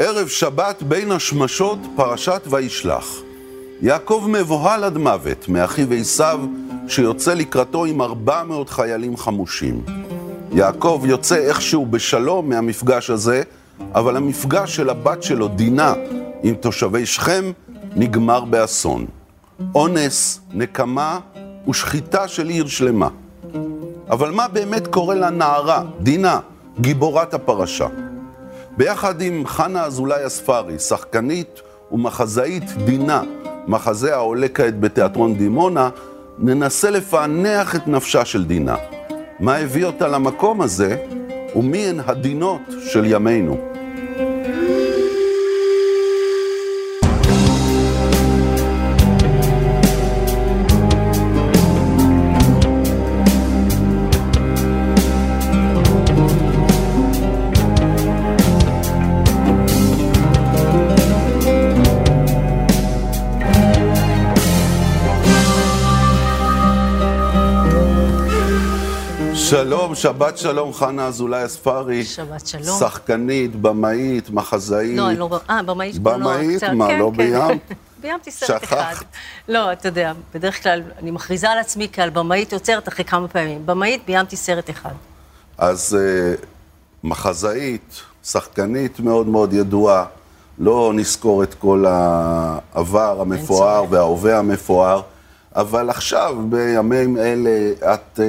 ערב שבת בין השמשות, פרשת וישלח. יעקב מבוהל עד מוות מאחיו עשיו, שיוצא לקראתו עם ארבע מאות חיילים חמושים. יעקב יוצא איכשהו בשלום מהמפגש הזה, אבל המפגש של הבת שלו, דינה, עם תושבי שכם, נגמר באסון. אונס, נקמה ושחיטה של עיר שלמה. אבל מה באמת קורה לנערה, דינה, גיבורת הפרשה? ביחד עם חנה אזולאי הספרי, שחקנית ומחזאית דינה, מחזה העולה כעת בתיאטרון דימונה, ננסה לפענח את נפשה של דינה. מה הביא אותה למקום הזה, ומי הן הדינות של ימינו. שלום, שבת שלום, חנה אזולאי אספרי. שבת שלום. שחקנית, במאית, מחזאית. לא, אני לא... אה, במאית קולנוע. במאית? קצת, מה, כן, לא כן. ביים? ביימתי סרט. אחד. לא, אתה יודע, בדרך כלל אני מכריזה על עצמי כעל במאית יוצרת אחרי כמה פעמים. במאית ביימתי סרט אחד. אז אה, מחזאית, שחקנית מאוד מאוד ידועה, לא נזכור את כל העבר המפואר. וההווה המפואר, אבל עכשיו, בימים אלה, את אה,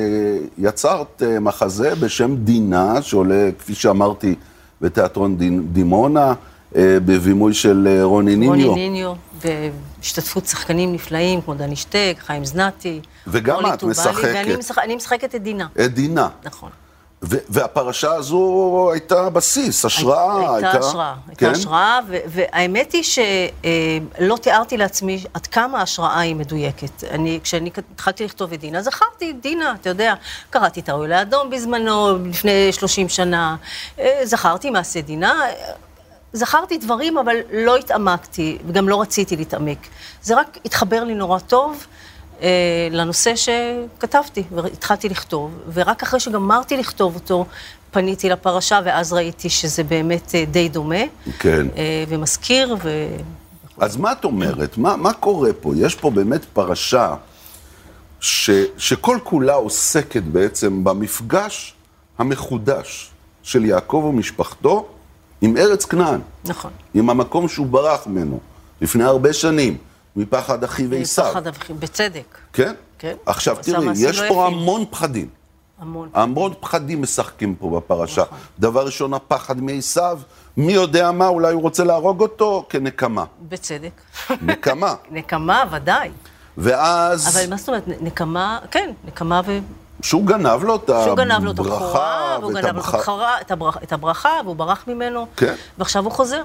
יצרת אה, מחזה בשם דינה, שעולה, כפי שאמרתי, בתיאטרון דימ- דימונה, אה, בבימוי של רוני ניניו. רוני ניניו, בהשתתפות שחקנים נפלאים כמו דני שטק, חיים זנתי. וגם את משחקת. ואני משחק- אני משחקת את דינה, את דינה. נכון. ו- והפרשה הזו הייתה בסיס, השראה. הייתה השראה, הייתה כן? השראה, ו- והאמת היא שלא תיארתי לעצמי עד כמה ההשראה היא מדויקת. אני, כשאני התחלתי לכתוב את דינה, זכרתי את דינה, אתה יודע, קראתי את האוהל האדום בזמנו, לפני 30 שנה, אה, זכרתי מעשה דינה, אה, זכרתי דברים, אבל לא התעמקתי, וגם לא רציתי להתעמק. זה רק התחבר לי נורא טוב. אה, לנושא שכתבתי, והתחלתי לכתוב, ורק אחרי שגמרתי לכתוב אותו, פניתי לפרשה, ואז ראיתי שזה באמת אה, די דומה. כן. אה, ומזכיר, ו... אז מה את אומרת? מה, מה קורה פה? יש פה באמת פרשה ש, שכל כולה עוסקת בעצם במפגש המחודש של יעקב ומשפחתו עם ארץ כנען, נכון. עם המקום שהוא ברח ממנו לפני הרבה שנים, מפחד אחיו עשיו. פחד אבכים, בצדק. כן? כן. עכשיו תראי, יש לא פה. המון פחדים. המון. המון פחדים משחקים פה בפרשה. נכון. דבר ראשון, הפחד מעשיו, מי יודע מה, אולי הוא רוצה להרוג אותו כנקמה. בצדק. נקמה. נקמה, ודאי. ואז... אבל מה זאת אומרת, נקמה, כן, נקמה ו... שהוא גנב לו את הברכה. שהוא גנב לו את הבכורה, והוא גנב לו את הברכה, והוא ברח ממנו. כן. ועכשיו הוא חוזר.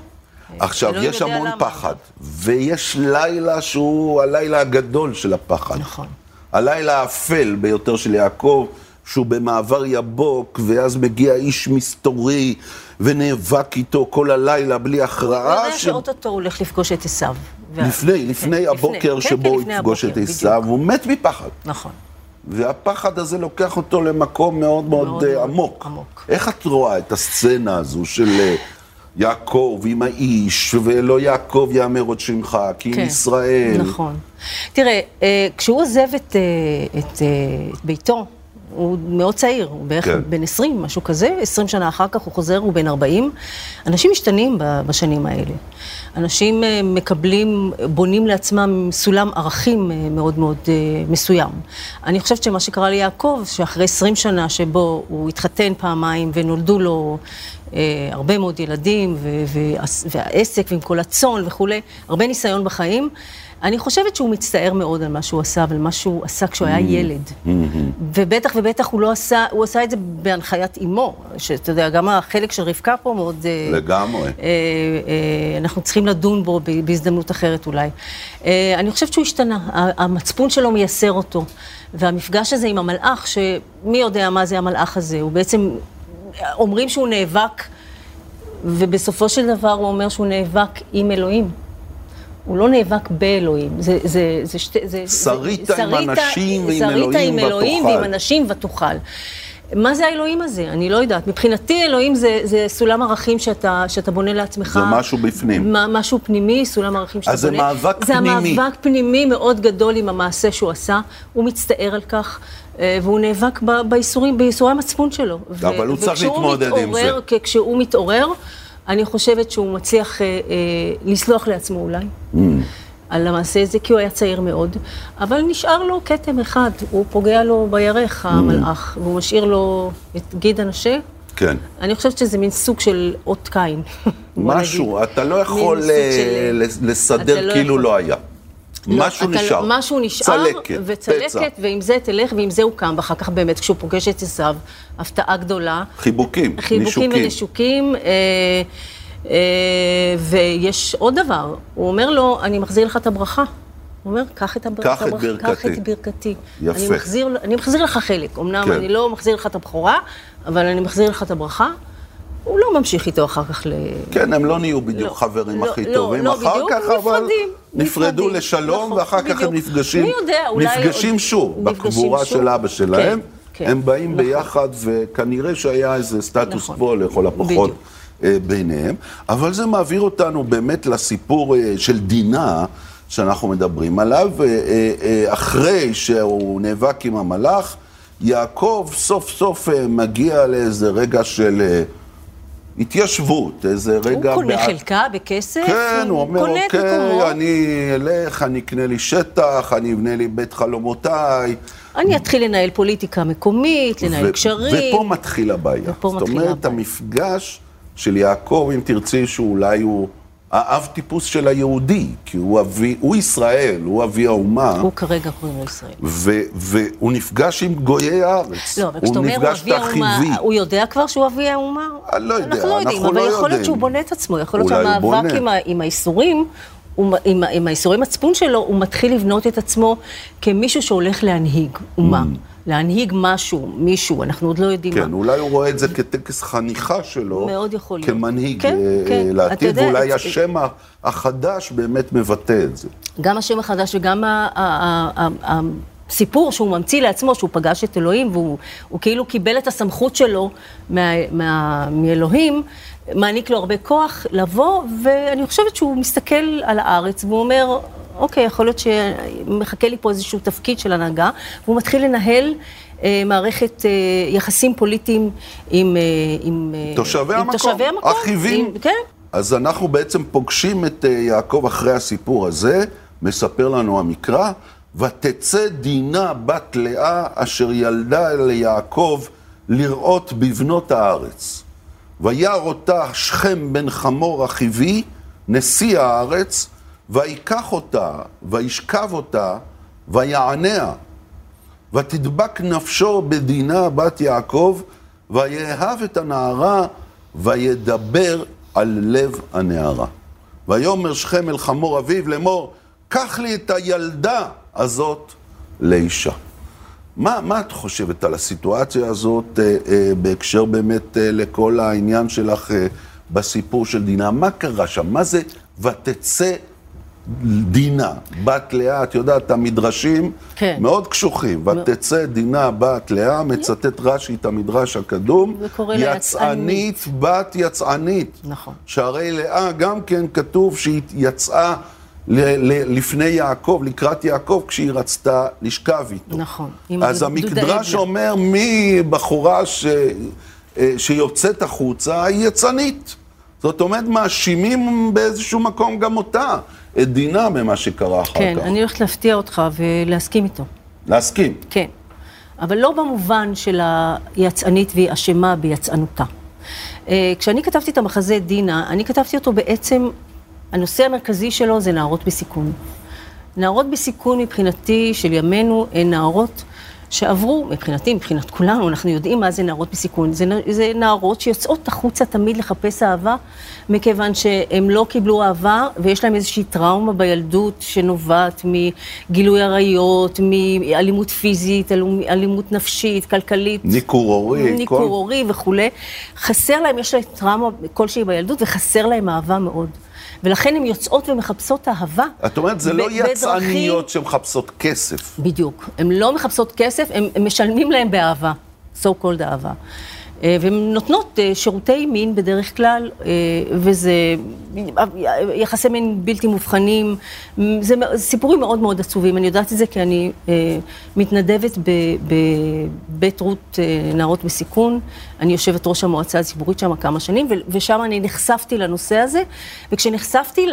עכשיו, אלוהים יש המון למה. פחד, ויש לילה שהוא הלילה הגדול של הפחד. נכון. הלילה האפל ביותר של יעקב, שהוא במעבר יבוק, ואז מגיע איש מסתורי, ונאבק איתו כל הלילה בלי הוא הכרעה. יודע שאוטוטו הוא הולך לפגוש את עשיו. לפני, לפני כן, הבוקר כן, שבו הוא כן, לפני יפגוש את עשיו. הוא מת מפחד. נכון. והפחד הזה לוקח אותו למקום מאוד מאוד, מאוד אה, עמוק. עמוק. איך את רואה את הסצנה הזו של אה, יעקב עם האיש, ולא יעקב יאמר עוד שמך, כי אם, ישראל. נכון. תראה, אה, כשהוא עוזב את, אה, את, אה, את ביתו, הוא מאוד צעיר, הוא בערך כן. בן 20, משהו כזה, 20 שנה אחר כך הוא חוזר, הוא בן 40. אנשים משתנים בשנים האלה. אנשים אה, מקבלים, בונים לעצמם סולם ערכים אה, מאוד מאוד אה, מסוים. אני חושבת שמה שקרה ליעקב, שאחרי 20 שנה שבו הוא התחתן פעמיים ונולדו לו הרבה מאוד ילדים, והעסק ועם כל הצאן וכולי, הרבה ניסיון בחיים. אני חושבת שהוא מצטער מאוד על מה שהוא עשה ועל מה שהוא עשה כשהוא היה ילד. ובטח ובטח הוא לא עשה, הוא עשה את זה בהנחיית אימו, שאתה יודע, גם החלק של רבקה פה מאוד... אה, לגמרי. אה, אה, אנחנו צריכים לדון בו בהזדמנות אחרת אולי. אני חושבת שהוא השתנה, המצפון שלו מייסר אותו. והמפגש הזה עם המלאך, שמי יודע מה זה המלאך הזה, הוא בעצם, אומרים שהוא נאבק, ובסופו של דבר הוא אומר שהוא נאבק עם אלוהים. הוא לא נאבק באלוהים, זה, זה, זה שתי... זה, שרית זה, עם אנשים ועם אלוהים שרית עם אלוהים ותוכל. ועם אנשים ותוכל. מה זה האלוהים הזה? אני לא יודעת. מבחינתי אלוהים זה, זה סולם ערכים שאתה, שאתה בונה לעצמך. זה משהו בפנים. מה, משהו פנימי, סולם ערכים שאתה אז בונה. זה מאבק זה פנימי. זה מאבק פנימי מאוד גדול עם המעשה שהוא עשה. הוא מצטער על כך, אה, והוא נאבק בייסורי המצפון שלו. ו- אבל הוא צריך וכשהוא להתמודד עם זה. כשהוא מתעורר, אני חושבת שהוא מצליח אה, אה, לסלוח לעצמו אולי. Mm. על המעשה הזה, כי הוא היה צעיר מאוד, אבל נשאר לו כתם אחד, הוא פוגע לו בירך, המלאך, והוא משאיר לו את גיד הנשה. כן. אני חושבת שזה מין סוג של אות קין. משהו. אתה לא יכול אה, של- לסדר לא כאילו יכול. לא היה. לא, משהו אתה לא- נשאר. משהו נשאר, צלקת, וצלקת, פצע. ועם זה תלך, ועם זה הוא קם, ואחר כך באמת, כשהוא פוגש את עשיו, הפתעה גדולה. חיבוקים, חיבוקים נישוקים. ונשוקים, אה, אה, ויש עוד דבר, הוא אומר לו, אני מחזיר לך את הברכה. הוא אומר, קח את, הבר... קח את הברכה, ברכתי." קח את ברכתי. יפה. אני מחזיר, אני מחזיר לך חלק, אמנם כן. אני לא מחזיר לך את הבכורה, אבל אני מחזיר לך את הברכה. הוא לא ממשיך איתו אחר כך ל... כן, הם לא נהיו בדיוק לא, חברים לא, הכי לא, טובים לא אחר בדיוק, כך, אבל נפרדים, נפרדו. לשלום, נכון, ואחר כך הם בדיוק. נפגשים, יודע, נפגשים עוד- שוב, נפגשים בקבורה שוב. של אבא שלהם. כן, כן, הם באים נכון. ביחד, וכנראה שהיה איזה סטטוס נכון. קוו לכל הפחות בדיוק. אה, ביניהם. אבל זה מעביר אותנו באמת לסיפור אה, של דינה. שאנחנו מדברים עליו, אה, אחרי שהוא נאבק עם המלאך, יעקב סוף סוף מגיע לאיזה רגע של התיישבות, איזה רגע... הוא קונה בעד- חלקה בכסף, כן, הוא אומר. אוקיי, אני אלך, אני אקנה לי שטח, אני אבנה לי בית חלומותיי. אני אתחיל לנהל פוליטיקה מקומית, לנהל ו- קשרים. ופה מתחיל הבעיה. ופה זאת מתחילה אומרת, הבעיה. המפגש של יעקב, אם תרצי, שאולי הוא האב טיפוס של היהודי, כי הוא אבי, הוא ישראל, הוא אבי האומה. הוא כרגע קוראים לו ישראל. ו- והוא נפגש עם גויי הארץ. לא, אבל כשאתה אומר הוא אבי האומה. הוא יודע כבר שהוא אבי האומה? אני לא יודע, אנחנו לא יודעים, אבל לא יכול להיות. שהוא בונה את עצמו, יכול להיות שהמאבק בונה. עם, האיסורים, הוא עם, עם האיסורי מצפון שלו, הוא מתחיל לבנות את עצמו כמישהו שהולך להנהיג אומה. להנהיג משהו, מישהו, אנחנו עוד לא יודעים. כן, מה. אולי הוא רואה את זה כטקס חניכה שלו. מאוד יכול להיות. כמנהיג כן, אה, כן. אה, לעתיד, יודע, ואולי את- השם החדש באמת מבטא את זה. גם השם החדש וגם ה- ה- ה- ה- הסיפור שהוא ממציא לעצמו, שהוא פגש את אלוהים, והוא הוא כאילו קיבל את הסמכות שלו מה, מה, מאלוהים, מעניק לו הרבה כוח לבוא, ואני חושבת שהוא מסתכל על הארץ והוא אומר, אוקיי, יכול להיות שמחכה לי פה איזשהו תפקיד של הנהגה, והוא מתחיל לנהל אה, מערכת אה, יחסים פוליטיים עם, אה, עם, אה, תושבי עם המקום, תושבי המקום. אחיבים. עם- כן. אז אנחנו בעצם פוגשים את אה, יעקב אחרי הסיפור הזה, מספר לנו המקרא, ותצא דינה בת לאה אשר ילדה ליעקב לראות בבנות הארץ. וירא אותה שכם בן חמור החיבי, נשיא הארץ, ויקח אותה, וישכב אותה, ויעניה. ותדבק נפשו בדינה בת יעקב, ויאהב את הנערה, וידבר על לב הנערה. ויאמר שכם אל חמור אביו לאמור, קח לי את הילדה הזאת לאישה. מה, מה את חושבת על הסיטואציה הזאת אה, אה, בהקשר באמת אה, לכל העניין שלך אה, בסיפור של דינה? מה קרה שם? מה זה ותצא דינה, בת לאה, את יודעת, המדרשים כן. מאוד קשוחים. ותצא דינה בת לאה, מצטט רש"י את המדרש הקדום, יצאנית בת יצאנית. נכון. שהרי לאה גם כן כתוב שהיא יצאה ל- ל- לפני יעקב, לקראת יעקב, כשהיא רצתה לשכב איתו. נכון. אז המקדרש. אומר מבחורה ש... אה, שיוצאת החוצה, היא יצנית. זאת אומרת, מאשימים באיזשהו מקום גם אותה, את דינה במה שקרה אחר כן, כך. אני הולכת להפתיע אותך ולהסכים איתו. להסכים. כן. אבל לא במובן של היצאנית והיא אשמה ביצאנותה. אה, כשאני כתבתי את המחזה דינה, אני כתבתי אותו בעצם, הנושא המרכזי שלו זה נערות בסיכון. נערות בסיכון מבחינתי של ימינו הן נערות שעברו, מבחינתי, מבחינת כולנו, אנחנו יודעים מה זה נערות בסיכון. זה, זה נערות שיוצאות החוצה תמיד לחפש אהבה, מכיוון שהן לא קיבלו אהבה ויש להן איזושהי טראומה בילדות שנובעת מגילוי עריות, מאלימות פיזית, אלימות נפשית, כלכלית. ניכור הורי, ניכור כל- הורי וכולי. חסר להם, יש להם טראומה כלשהי בילדות וחסר להם אהבה מאוד. ולכן הן יוצאות ומחפשות אהבה. את אומרת, זה לא יצאניות שמחפשות כסף. בדיוק. הן לא מחפשות כסף, הם, הם משלמים להם באהבה. so called אהבה. אה, והן נותנות אה, שירותי מין בדרך כלל, אה, וזה יחסי מין בלתי מובחנים, זה סיפורים מאוד מאוד עצובים, אני יודעת את זה כי אני מתנדבת בבית רות נערות בסיכון, אני יושבת ראש המועצה הציבורית שם כמה שנים, ושם אני נחשפתי לנושא הזה, וכשנחשפתי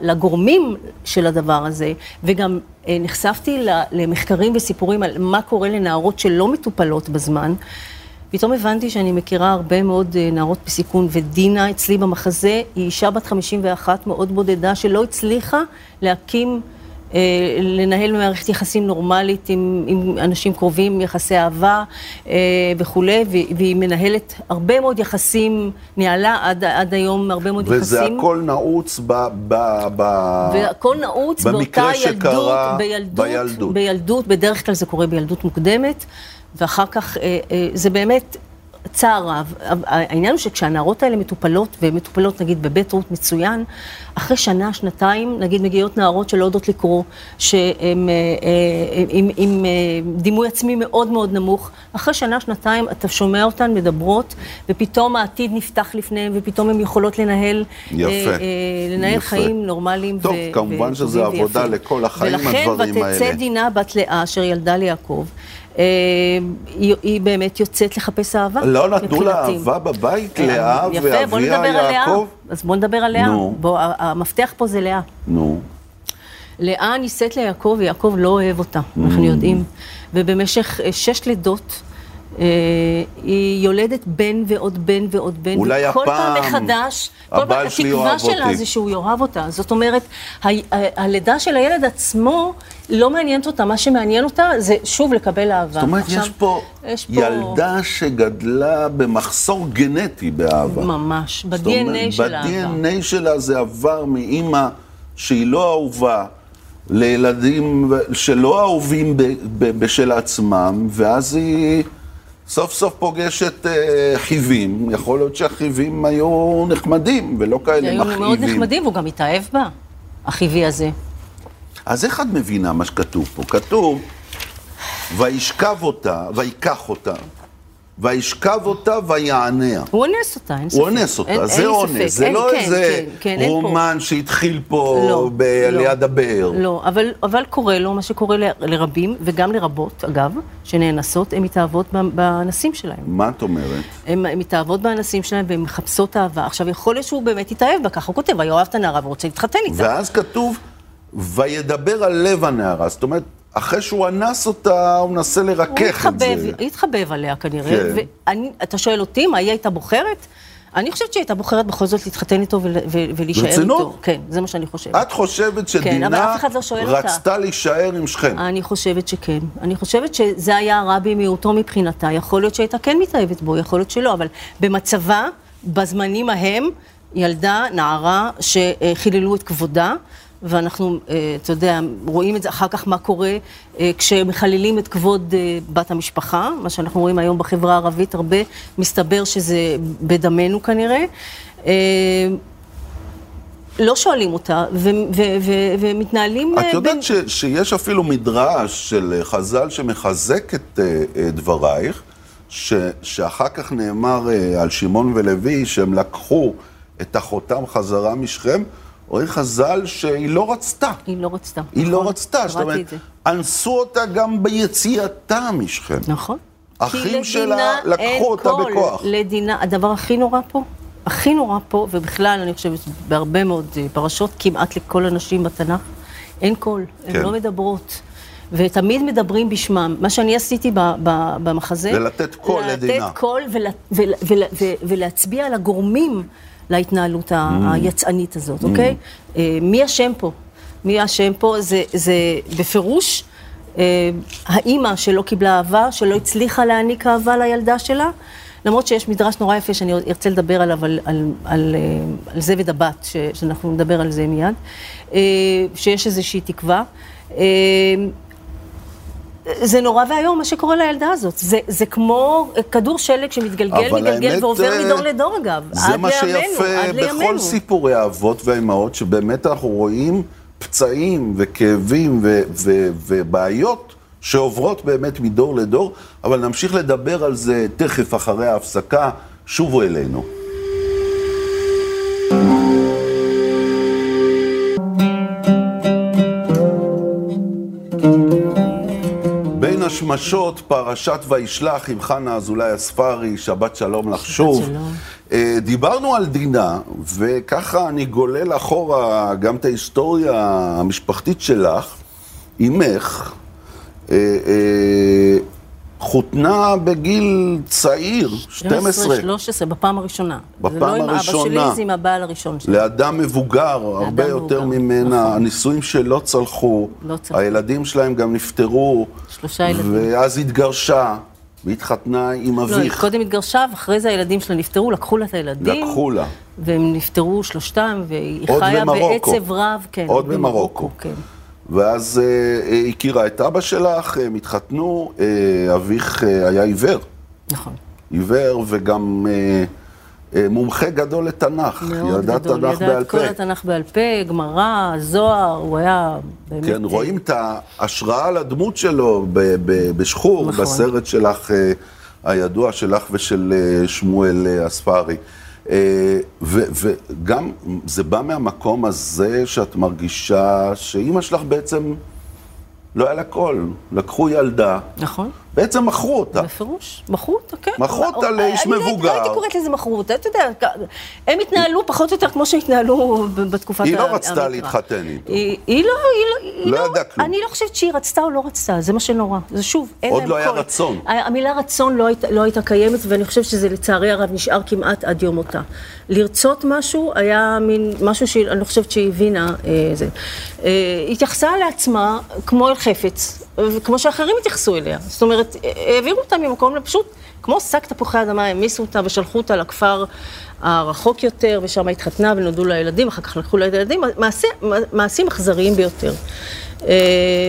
לגורמים של הדבר הזה, וגם נחשפתי למחקרים וסיפורים על מה קורה לנערות שלא מטופלות בזמן, פתאום הבנתי שאני מכירה הרבה מאוד אה, נערות בסיכון, ודינה אצלי במחזה היא אישה בת 51 מאוד בודדה, שלא הצליחה להקים, אה, לנהל מערכת יחסים נורמלית עם, עם אנשים קרובים, יחסי אהבה אה, וכולי, והיא מנהלת הרבה מאוד יחסים, ניהלה עד, עד היום הרבה מאוד וזה יחסים. וזה הכל נעוץ ב... ב, ב והכל נעוץ באותה ילדות, בילדות, בילדות, בילדות, בדרך כלל זה קורה בילדות מוקדמת. ואחר כך אה, אה, זה באמת צער רב. העניין הוא שכשהנערות האלה מטופלות, והן מטופלות נגיד בבית רות מצוין, אחרי שנה, שנתיים, נגיד מגיעות נערות שלא יודעות לקרוא, שהן אה, עם, עם דימוי עצמי מאוד מאוד נמוך, אחרי שנה, שנתיים אתה שומע אותן מדברות, ופתאום העתיד נפתח לפניהן, ופתאום הן יכולות לנהל, יפה, לנהל יפה. חיים נורמליים טוב, ו- כמובן שזה עבודה לכל החיים, הדברים האלה. ולכן, ותצא דינה בת לאה, אשר ילדה ליעקב. אה, היא, היא באמת יוצאת לחפש אהבה. לא נתנו לה אהבה בבית, אה, לאה ואביה יעקב? אז בואו נדבר על לאה. נו. בוא, המפתח פה זה לאה. נו. לאה נישאת ליעקב, ויעקב לא אוהב אותה, אנחנו יודעים. ובמשך אה, שש לידות, אה, היא יולדת בן ועוד בן ועוד בן. אולי הפעם, פעם מחדש, כל פעם התקווה שלה זה שהוא יאהב אותה. זאת אומרת, הלידה של הילד עצמו לא מעניינת אותה, מה שמעניין אותה זה שוב לקבל אהבה. זאת אומרת, עכשיו, יש, פה יש פה ילדה שגדלה במחסור גנטי באהבה. ממש, ב-DNA של האהבה. ב-DNA שלה זה עבר מאימא שהיא לא אהובה. לילדים שלא אהובים בשל עצמם, ואז היא סוף סוף פוגשת אה, חיבים, יכול להיות שהחיבים היו נחמדים ולא כאלה מכאיבים. היו מאוד נחמדים, והוא גם התאהב בה, החיבי הזה. אז איך את מבינה מה שכתוב פה? כתוב, וישכב אותה, ויקח אותה, וישכב אותה ויעניה. הוא אונס אותה, אין ספק. הוא אונס אותה, אין, זה אין אונס, ספק. זה אין, לא כן, איזה כן, כן, רומן שהתחיל פה לא, ב- לא, ליד הבאר. לא, אבל, אבל קורה לו מה שקורה לרבים, וגם לרבות, אגב, שנאנסות, הן מתאהבות באנסים שלהם. מה את אומרת? הן מתאהבות באנסים שלהם והן מחפשות אהבה. עכשיו, יכול להיות שהוא באמת התאהב בה, ככה הוא כותב, אוהב את הנערה ורוצה להתחתן איתה. ואז כתוב, וידבר על לב הנערה, זאת אומרת, אחרי שהוא אנס אותה, הוא מנסה לרכך את זה. הוא התחבב עליה כנראה. כן. ואתה שואל אותי, מה היא הייתה בוחרת? אני חושבת שהיא הייתה בוחרת בכל זאת להתחתן איתו ולהישאר איתו. ברצינות? כן, זה מה שאני חושבת. את חושבת כן, שדינה כן, לא רצתה להישאר עם שכם? אני חושבת שכן. אני חושבת שזה היה הרע במיעוטו מבחינתה. יכול להיות שהייתה כן מתאהבת בו, יכול להיות שלא, אבל במצבה, בזמנים ההם, ילדה, נערה, שחיללו את כבודה. ואנחנו, אה, אתה יודע, רואים את זה אחר כך מה קורה אה, כשמחללים את כבוד אה, בת המשפחה, מה שאנחנו רואים היום בחברה הערבית הרבה, מסתבר שזה בדמנו כנראה. לא שואלים אותה, ומתנהלים... את יודעת בין... ש, שיש אפילו מדרש של חז"ל שמחזק את דברייך, ש, שאחר כך נאמר על שמעון ולוי שהם לקחו את אחותם חזרה משכם, רואה חז"ל שהיא לא רצתה. היא לא רצתה. היא לא נכון, רצתה, זאת אומרת, אנסו אותה גם ביציאתה משכם. נכון. אחים שלה לקחו אותה קול. בכוח. לדינה, הדבר הכי נורא פה, הכי נורא פה, ובכלל, אני חושבת, בהרבה מאוד אה, פרשות, כמעט לכל הנשים בתנ"ך, אין קול, הן כן. לא מדברות. ותמיד מדברים בשמם. מה שאני עשיתי במחזה... זה לתת קול לדינה. לתת קול ולהצביע על הגורמים להתנהלות mm. היצאנית הזאת, mm. אוקיי? אה, מי אשם פה? מי אשם פה? זה, זה בפירוש אה, האימא שלא קיבלה אהבה, שלא הצליחה להעניק אהבה לילדה שלה. למרות שיש מדרש נורא יפה שאני ארצה לדבר עליו, על, על, על, אה, על זבד הבת, ש, שאנחנו נדבר על זה מיד, שיש איזושהי תקווה. זה נורא ואיום מה שקורה לילדה הזאת. זה, זה כמו כדור שלג שמתגלגל, מתגלגל האמת, ועובר אה, מדור לדור אגב. זה מה שיפה בכל סיפורי האבות והאימהות, שבאמת אנחנו רואים פצעים וכאבים ו- ו- ובעיות שעוברות באמת מדור לדור, אבל נמשיך לדבר על זה תכף אחרי ההפסקה. שובו אלינו. בין השמשות, פרשת וישלח עם חנה אזולאי הספרי, שבת שלום לך שוב. אה, דיברנו על דינה, וככה אני גולל אחורה גם את ההיסטוריה המשפחתית שלך. אמך אה, אה, חותנה בגיל צעיר, 12, 13, בפעם הראשונה. זה בפעם לא עם אבא הראשונה. שלי, זה עם הבעל הראשון שלי. לאדם מבוגר, הרבה יותר מבוגר, ממנה, נכון. הנישואים שלא צלחו, לא צלחו. הילדים שלהם גם נפטרו, שלושה ילדים. ואז התגרשה, והתחתנה עם לא, היא אביך, קודם התגרשה, ואחרי זה הילדים שלה נפטרו, לקחו לה את הילדים. לקחו לה. והם נפטרו שלושתם, והיא חיה במרוקו. בעצב רב, כן. עוד במרוקו. כן. ואז אה, אה, הכירה את אבא שלך, הם התחתנו, אה, אביך אה, היה עיוור, נכון. עיוור וגם אה, אה, מומחה גדול לתנ"ך, מאוד ידע גדול, תנ"ך ידע בעל את כל פה. התנ"ך בעל פה, גמרא, זוהר, הוא היה באמת... כן, רואים את ההשראה לדמות שלו ב- ב- בשחור, נכון. בסרט שלך, אה, הידוע שלך ושל אה, שמואל אה, אספרי. אה, וגם זה בא מהמקום הזה שאת מרגישה שאימא שלך בעצם לא היה לה קול. לקחו ילדה, נכון, בעצם מכרו אותה. בפירוש. מכרו אותה, כן. מכרו אותה אני לאיש לא הייתי- מבוגר. לא הייתי קוראת לזה מכרו אותה, אתה יודע, הם התנהלו פחות או יותר כמו שהתנהלו בתקופת היא לא רצתה המקרא. להתחתן איתו. היא היא לא, היא לא, היא לא ידעה כלום. אני לא חושבת שהיא רצתה או לא רצתה, זה מה שנורא. זה שוב, אין עוד להם לא היה. רצון. המילה רצון לא הייתה, לא קיימת, ואני חושבת שזה לצערי הרב נשאר כמעט עד יום מותה. לרצות משהו היה מין משהו שאני לא חושבת שהיא הבינה. אה, זה. אה, היא התייחסה לעצמה כמו אל חפץ, וכמו שאחרים התייחסו אליה. זאת אומרת, העבירו אותה ממקום לפשוט, כמו שק תפוחי אדמה, העמיסו אותה ושלחו אותה לכפר הרחוק יותר, ושם התחתנה ונולדו לה ילדים, אחר כך לקחו לה את הילדים, מעשים אכזריים ביותר. אה,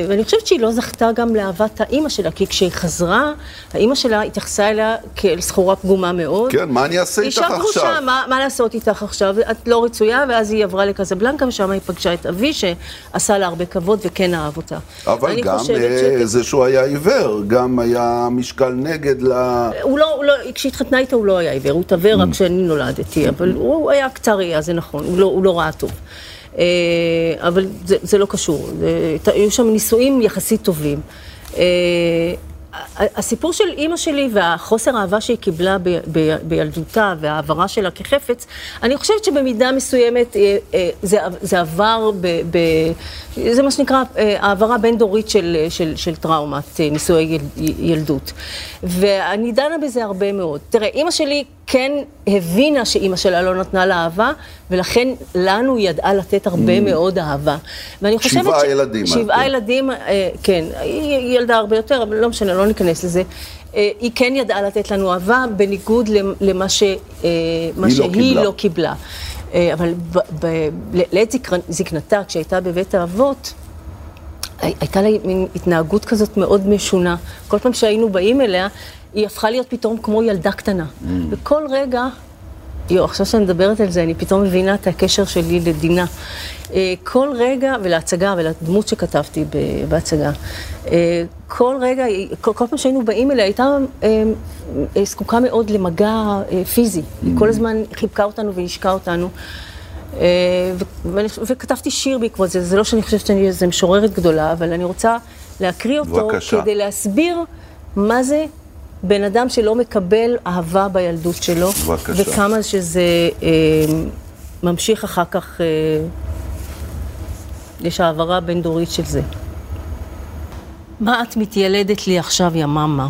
ואני חושבת שהיא לא זכתה גם לאהבת האימא שלה, כי כשהיא חזרה, האימא שלה התייחסה אליה כאל סחורה פגומה מאוד. כן, מה אני אעשה איתך אישה עכשיו? גרושה, מה, מה לעשות איתך עכשיו? את לא רצויה, ואז היא עברה לקזבלנקה, ושם היא פגשה את אבי, שעשה לה הרבה כבוד וכן אהב אותה. אבל גם חושבת אה, זה שהוא היה עיוור, גם היה משקל נגד ל... הוא לא, הוא לא, כשהתחתנה איתו הוא לא היה עיוור, הוא התעוור Mm. רק כשאני נולדתי, אבל הוא היה קצר ראייה, זה נכון, הוא לא, הוא לא ראה טוב. אה, אבל זה, זה לא קשור, היו שם נישואים יחסית טובים. אה, הסיפור של אימא שלי והחוסר האהבה שהיא קיבלה ב, ב, בילדותה וההעברה שלה כחפץ, אני חושבת שבמידה מסוימת אה, זה, זה עבר, ב, ב, זה מה שנקרא העברה בין-דורית של, של, של טראומת נישואי יל, ילדות. ואני דנה בזה הרבה מאוד. תראה, אימא שלי כן הבינה שאימא שלה לא נתנה לה אהבה, ולכן לנו היא ידעה לתת הרבה מאוד אהבה. ואני חושבת Mm. שבעה ילדים, שבעה אה, ילדים, אה, כן, היא ילדה הרבה יותר, אבל לא משנה, לא ניכנס לזה. אה, היא כן ידעה לתת לנו אהבה, בניגוד למ- למה ש- אה, מה לא שהיא קיבלה. לא קיבלה. אה, אבל ב- ב- לעת זקר- זקנתה, כשהייתה בבית האבות, הי- הייתה לה מין התנהגות כזאת מאוד משונה. כל פעם שהיינו באים אליה, היא הפכה להיות פתאום כמו ילדה קטנה. וכל רגע, יו, עכשיו שאני מדברת על זה, אני פתאום מבינה את הקשר שלי לדינה. אה, כל רגע, ולהצגה, ולדמות שכתבתי בהצגה, אה, כל רגע, כל, כל פעם שהיינו באים אליה, הייתה אה, זקוקה מאוד למגע פיזי. היא כל הזמן חיבקה אותנו והשקה אותנו. ו- ואני- וכתבתי שיר בעקבות זה, זה לא שאני חושבת שאני איזה משוררת גדולה, אבל אני רוצה להקריא אותו בבקשה. כדי להסביר מה זה בן אדם שלא מקבל אהבה בילדות שלו, בבקשה. וכמה שזה אה, ממשיך אחר כך, אה, יש העברה בין-דורית של זה. מה את מתיילדת לי עכשיו, יממה?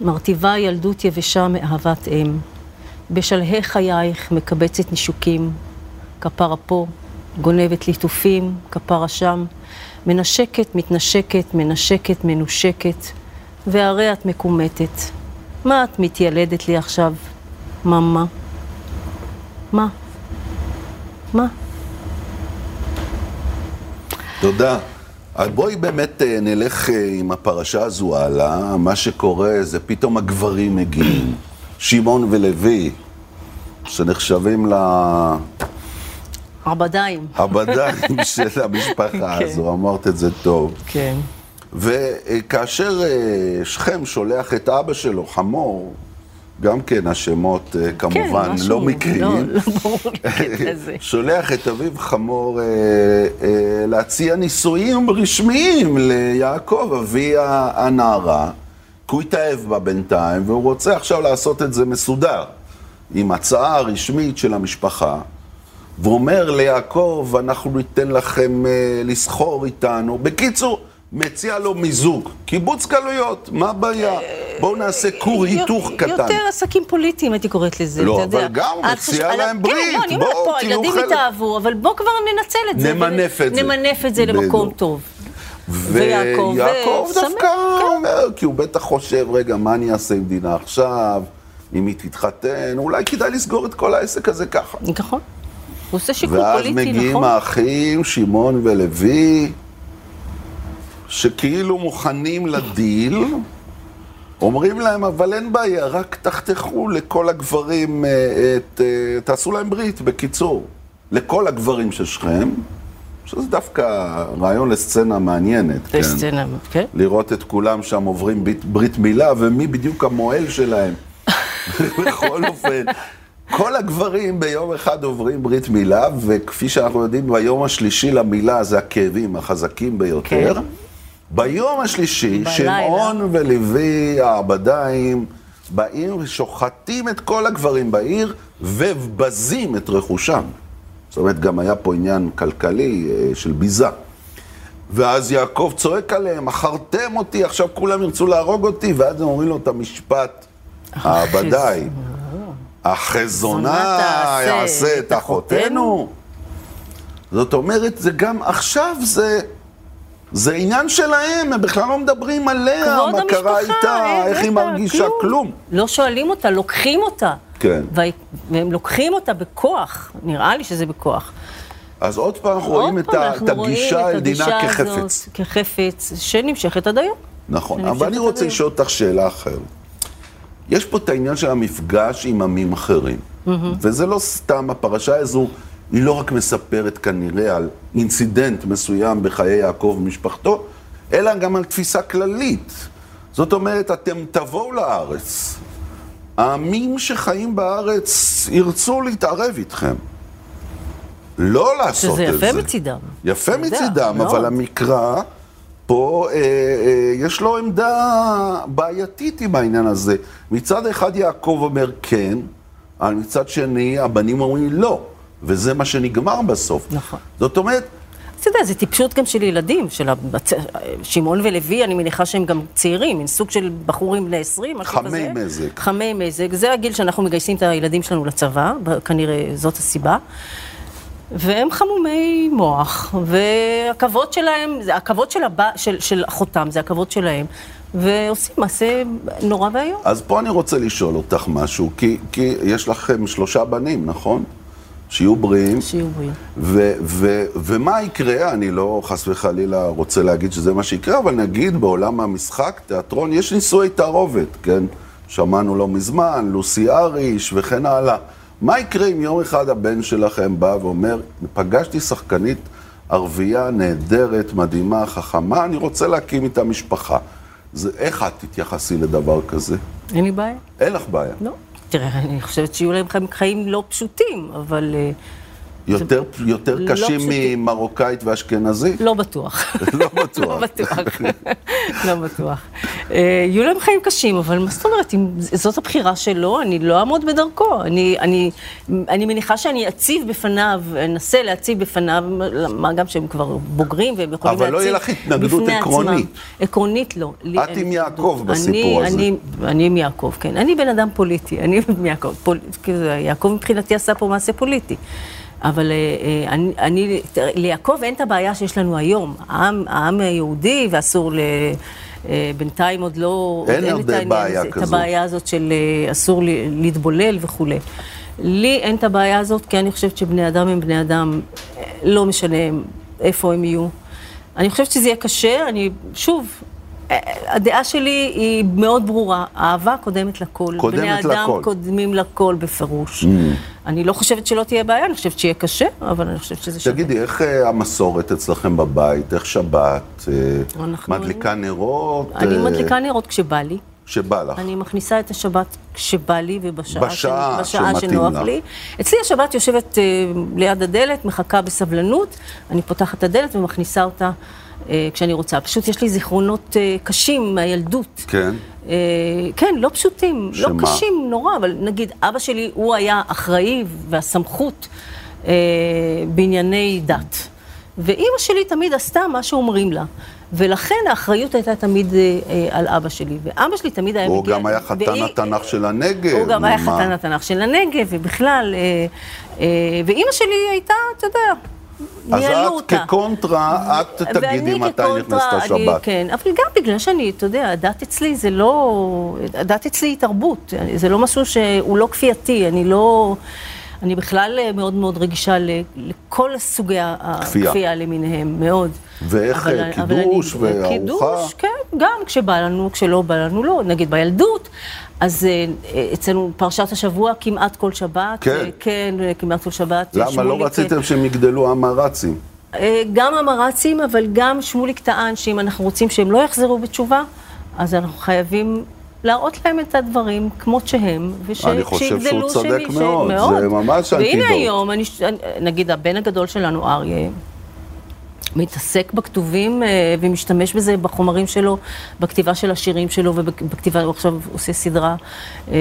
מרטיבה ילדות יבשה מאהבת אם. בשלהי חייך מקבצת נישוקים, כפרה פה, גונבת ליטופים, כפרה שם, מנשקת, מתנשקת, מנשקת, מנושקת, והרי את מקומטת. מה את מתיילדת לי עכשיו, ממה? מה? מה? תודה. אז בואי באמת אה, נלך אה, עם הפרשה הזו הלאה. מה שקורה זה פתאום הגברים מגיעים. שמעון ולוי, שנחשבים עבדיים. לעבדיים של המשפחה כן. הזו, אמרת את זה טוב. כן. וכאשר אה, שכם שולח את אבא שלו, חמור, גם כן השמות אה, כמובן כן, משהו, לא מקריים, לא, לא ברור הזה. שולח את אביו חמור אה, אה, להציע נישואים רשמיים ליעקב, אבי הנערה, כי הוא התאהב בה בינתיים, והוא רוצה עכשיו לעשות את זה מסודר, עם הצעה רשמית של המשפחה. והוא אומר ליעקב, אנחנו ניתן לכם אה, לסחור איתנו. בקיצור, מציע לו מיזוג, קיבוץ גלויות, מה הבעיה? בואו נעשה כור היתוך קטן. יותר עסקים פוליטיים, הייתי קוראת לזה, לא, אתה יודע. אבל גם, מציע להם כן, ברית, לא, בואו, תהיו הילדים חלק. התאהבו, אבל בואו כבר ננצל את זה. נמנף את זה. נמנף את זה למקום. טוב. ויעקב, אה, דווקא כן. אומר, כי הוא בטח חושב, רגע, מה אני אעשה עם דינה עכשיו? אם היא תתחתן, אולי כדאי לסגור את כל העסק הזה ככה. נכון. הוא עושה שיקול ואז פוליטי, מגיעים נכון? האחים, שמעון ולוי, שכאילו מוכנים לדיל, אומרים להם, אבל אין בעיה, רק תחתכו לכל הגברים, אה, את, אה, תעשו להם ברית, בקיצור. לכל הגברים של שכם, שזה דווקא רעיון לסצנה מעניינת, כן. סצנה, כן? לראות את כולם שם עוברים ברית, ברית מילה, ומי בדיוק המוהל שלהם. בכל אופן, כל הגברים ביום אחד עוברים ברית מילה, וכפי שאנחנו יודעים, ביום השלישי למילה זה הכאבים החזקים ביותר. כן. ביום השלישי. שמעון ולוי העבדיים באים ושוחטים את כל הגברים בעיר ובזים את רכושם. זאת אומרת, גם היה פה עניין כלכלי אה, של ביזה. ואז יעקב צועק עליהם, מכרתם אותי, עכשיו כולם ירצו להרוג אותי, ואז הם אומרים לו את המשפט העבדי. החזונה יעשה את אחותנו? זאת אומרת, זה גם עכשיו זה... זה עניין שלהם, הם בכלל לא מדברים עליה, מה קרה המשפחה, איתה, אין, איך היא מרגישה, כלום. לא שואלים אותה, לוקחים אותה. כן. והם לוקחים אותה בכוח, נראה לי שזה בכוח. אז עוד פעם אנחנו רואים את הגישה אל דינה כחפץ. כחפץ, שנמשכת עד היום. נכון, אבל אני רוצה. לשאול אותך שאלה אחרת. יש פה את העניין של המפגש עם עמים אחרים, וזה לא סתם, הפרשה הזו, היא לא רק מספרת כנראה על אינצידנט מסוים בחיי יעקב ומשפחתו, אלא גם על תפיסה כללית. זאת אומרת, אתם תבואו לארץ, העמים שחיים בארץ ירצו להתערב איתכם. לא לעשות שזה את זה. יפה מצידם. יפה יודע, מצידם, מאוד. אבל המקרא, פה אה, אה, יש לו עמדה בעייתית עם העניין הזה. מצד אחד יעקב אומר כן, אבל מצד שני הבנים אומרים לא, וזה מה שנגמר בסוף. נכון. זאת אומרת, אתה יודע, זה טיפשות גם של ילדים, של. שמעון ולוי, אני מניחה שהם גם צעירים, מין סוג של בחורים בני 20, משהו חמי כזה. מזג. חמי מזג. זה הגיל שאנחנו מגייסים את הילדים שלנו לצבא, כנראה זאת הסיבה. והם חמומי מוח, והכבוד שלהם, הכבוד של, הבא, של, של אחותם, זה הכבוד שלהם, ועושים מעשה נורא ואיום. אז פה אני רוצה לשאול אותך משהו, כי, כי יש לכם שלושה בנים, נכון? שיהיו בריאים. שיהיו בריאים. ו- ו- ומה יקרה, אני לא חס וחלילה רוצה להגיד שזה מה שיקרה, אבל נגיד בעולם המשחק, תיאטרון, יש נישואי תערובת, כן? שמענו לא מזמן, לוסי אריש וכן הלאה. מה יקרה אם יום אחד הבן שלכם בא ואומר, פגשתי שחקנית ערבייה נהדרת, מדהימה, חכמה, אני רוצה להקים איתה משפחה. זה, איך את תתייחסי לדבר כזה? אין לי בעיה. אין לך בעיה. לא. תראה, אני חושבת שיהיו להם חיים, לא פשוטים, אבל אה, יותר, יותר לא קשים פשוטים. ממרוקאית ואשכנזית? לא בטוח. לא בטוח. לא בטוח. לא בטוח. אה, יהיו להם חיים קשים, אבל מה זאת אומרת, אם זאת הבחירה שלו, אני לא אעמוד בדרכו. אני, אני, אני מניחה שאני אציב בפניו, אנסה להציב בפניו, מה גם שהם כבר בוגרים והם יכולים אבל להציב לא יהיה לך התנגדות בפני עקרונית. עצמם. עקרונית לא. את עם יעקב. בסיפור אני, הזה. אני, אני עם יעקב, כן. אני בן אדם פוליטי, אני עם יעקב. פול, יעקב מבחינתי עשה פה מעשה פוליטי. אבל אה, אה, אני, אני, ליעקב אין את הבעיה שיש לנו היום. העם, העם היהודי, ואסור ל... אה, בינתיים עוד לא... אין את העניין בעיה הזה, את כזאת. הבעיה הזאת של אסור להתבולל וכולי. לי אין את הבעיה הזאת, כי אני חושבת שבני אדם הם בני אדם, לא משנה איפה הם יהיו. אני חושבת שזה יהיה קשה, אני, שוב, הדעה שלי היא מאוד ברורה, אהבה קודמת לכל. קודמת בני לכל. אדם קודמים לכל בפירוש. Mm. אני לא חושבת שלא תהיה בעיה, אני חושבת שיהיה קשה, אבל אני חושבת שזה שווה. תגידי, איך אה, המסורת אצלכם בבית? איך שבת? אה, אנחנו- מדליקה נרות? אני אה, מדליקה נרות כשבא לי. שבא לך. אני מכניסה את השבת כשבא לי ובשעה בשעה ש... בשעה שמתאים שנוח לך. לי. אצלי השבת יושבת אה, ליד הדלת, מחכה בסבלנות, אני פותחת את הדלת ומכניסה אותה כשאני רוצה. פשוט יש לי זיכרונות אה, קשים מהילדות. כן. אה, כן, לא פשוטים, לא שמה? קשים נורא, אבל נגיד, אבא שלי, הוא היה אחראי והסמכות אה, בענייני דת. ואימא שלי תמיד עשתה מה שאומרים לה. ולכן האחריות הייתה תמיד אה, אה, על אבא שלי. ואבא שלי תמיד היה הוא מגיע... גם היה חתן והיא- התנ"ך של הנגב. הוא גם היה? חתן התנ"ך של הנגב, ובכלל, אה, אה, ואימא שלי הייתה, אתה יודע, אז ניהלו את אותה. כקונטרה, את תגידי מתי נכנסת השבת. כן, אבל גם בגלל שאני, אתה יודע, הדת אצלי זה לא... הדת אצלי היא תרבות, זה לא משהו שהוא לא כפייתי, אני לא... אני בכלל מאוד מאוד רגישה לכל סוגי כפייה. הכפייה למיניהם, מאוד. ואיך, אבל- אה, אבל אני- קידוש וארוחה? קידוש, כן, גם כשבא לנו, כשלא בא לנו, לא. נגיד בילדות, אז אה, אצלנו פרשת השבוע כמעט כל שבת. כן. אה, כן, אה, כמעט כל שבת. למה לא רציתם שהם יגדלו המרצים? גם המרצים, אבל גם שמוליק טען שאם אנחנו רוצים שהם לא יחזרו בתשובה, אז אנחנו חייבים להראות להם את הדברים כמות שהם, אני חושב שהוא ושיגדלו צודק ש- מאוד, זה ממש והנה אנטידוט. היום, אני, נגיד הבן הגדול שלנו, אריה, מתעסק בכתובים אה, ומשתמש בזה בחומרים שלו, בכתיבה של השירים שלו ובכתיבה, הוא עכשיו עושה סדרה. אה,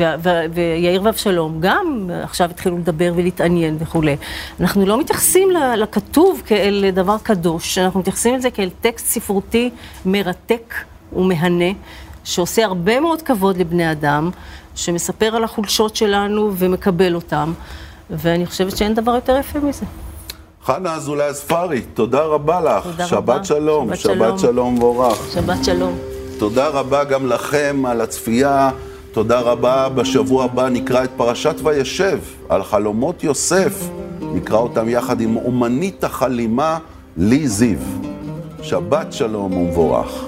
אה, ויאיר ואבשלום גם עכשיו התחילו לדבר ולהתעניין וכולי. אנחנו לא מתייחסים לכתוב כאל דבר קדוש, אנחנו מתייחסים לזה כאל טקסט ספרותי מרתק ומהנה, שעושה הרבה מאוד כבוד לבני אדם, שמספר על החולשות שלנו ומקבל אותם, ואני חושבת שאין דבר יותר יפה מזה. חנה אזולאי הספרי, תודה רבה לך. תודה שבת רבה. שלום, שבת שבת שלום. מבורך. שבת שלום. תודה רבה גם לכם על הצפייה. תודה רבה. בשבוע הבא נקרא את פרשת וישב על חלומות יוסף. נקרא אותם יחד עם אומנית החלימה לי זיו. שבת שלום ומבורך.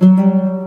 thank you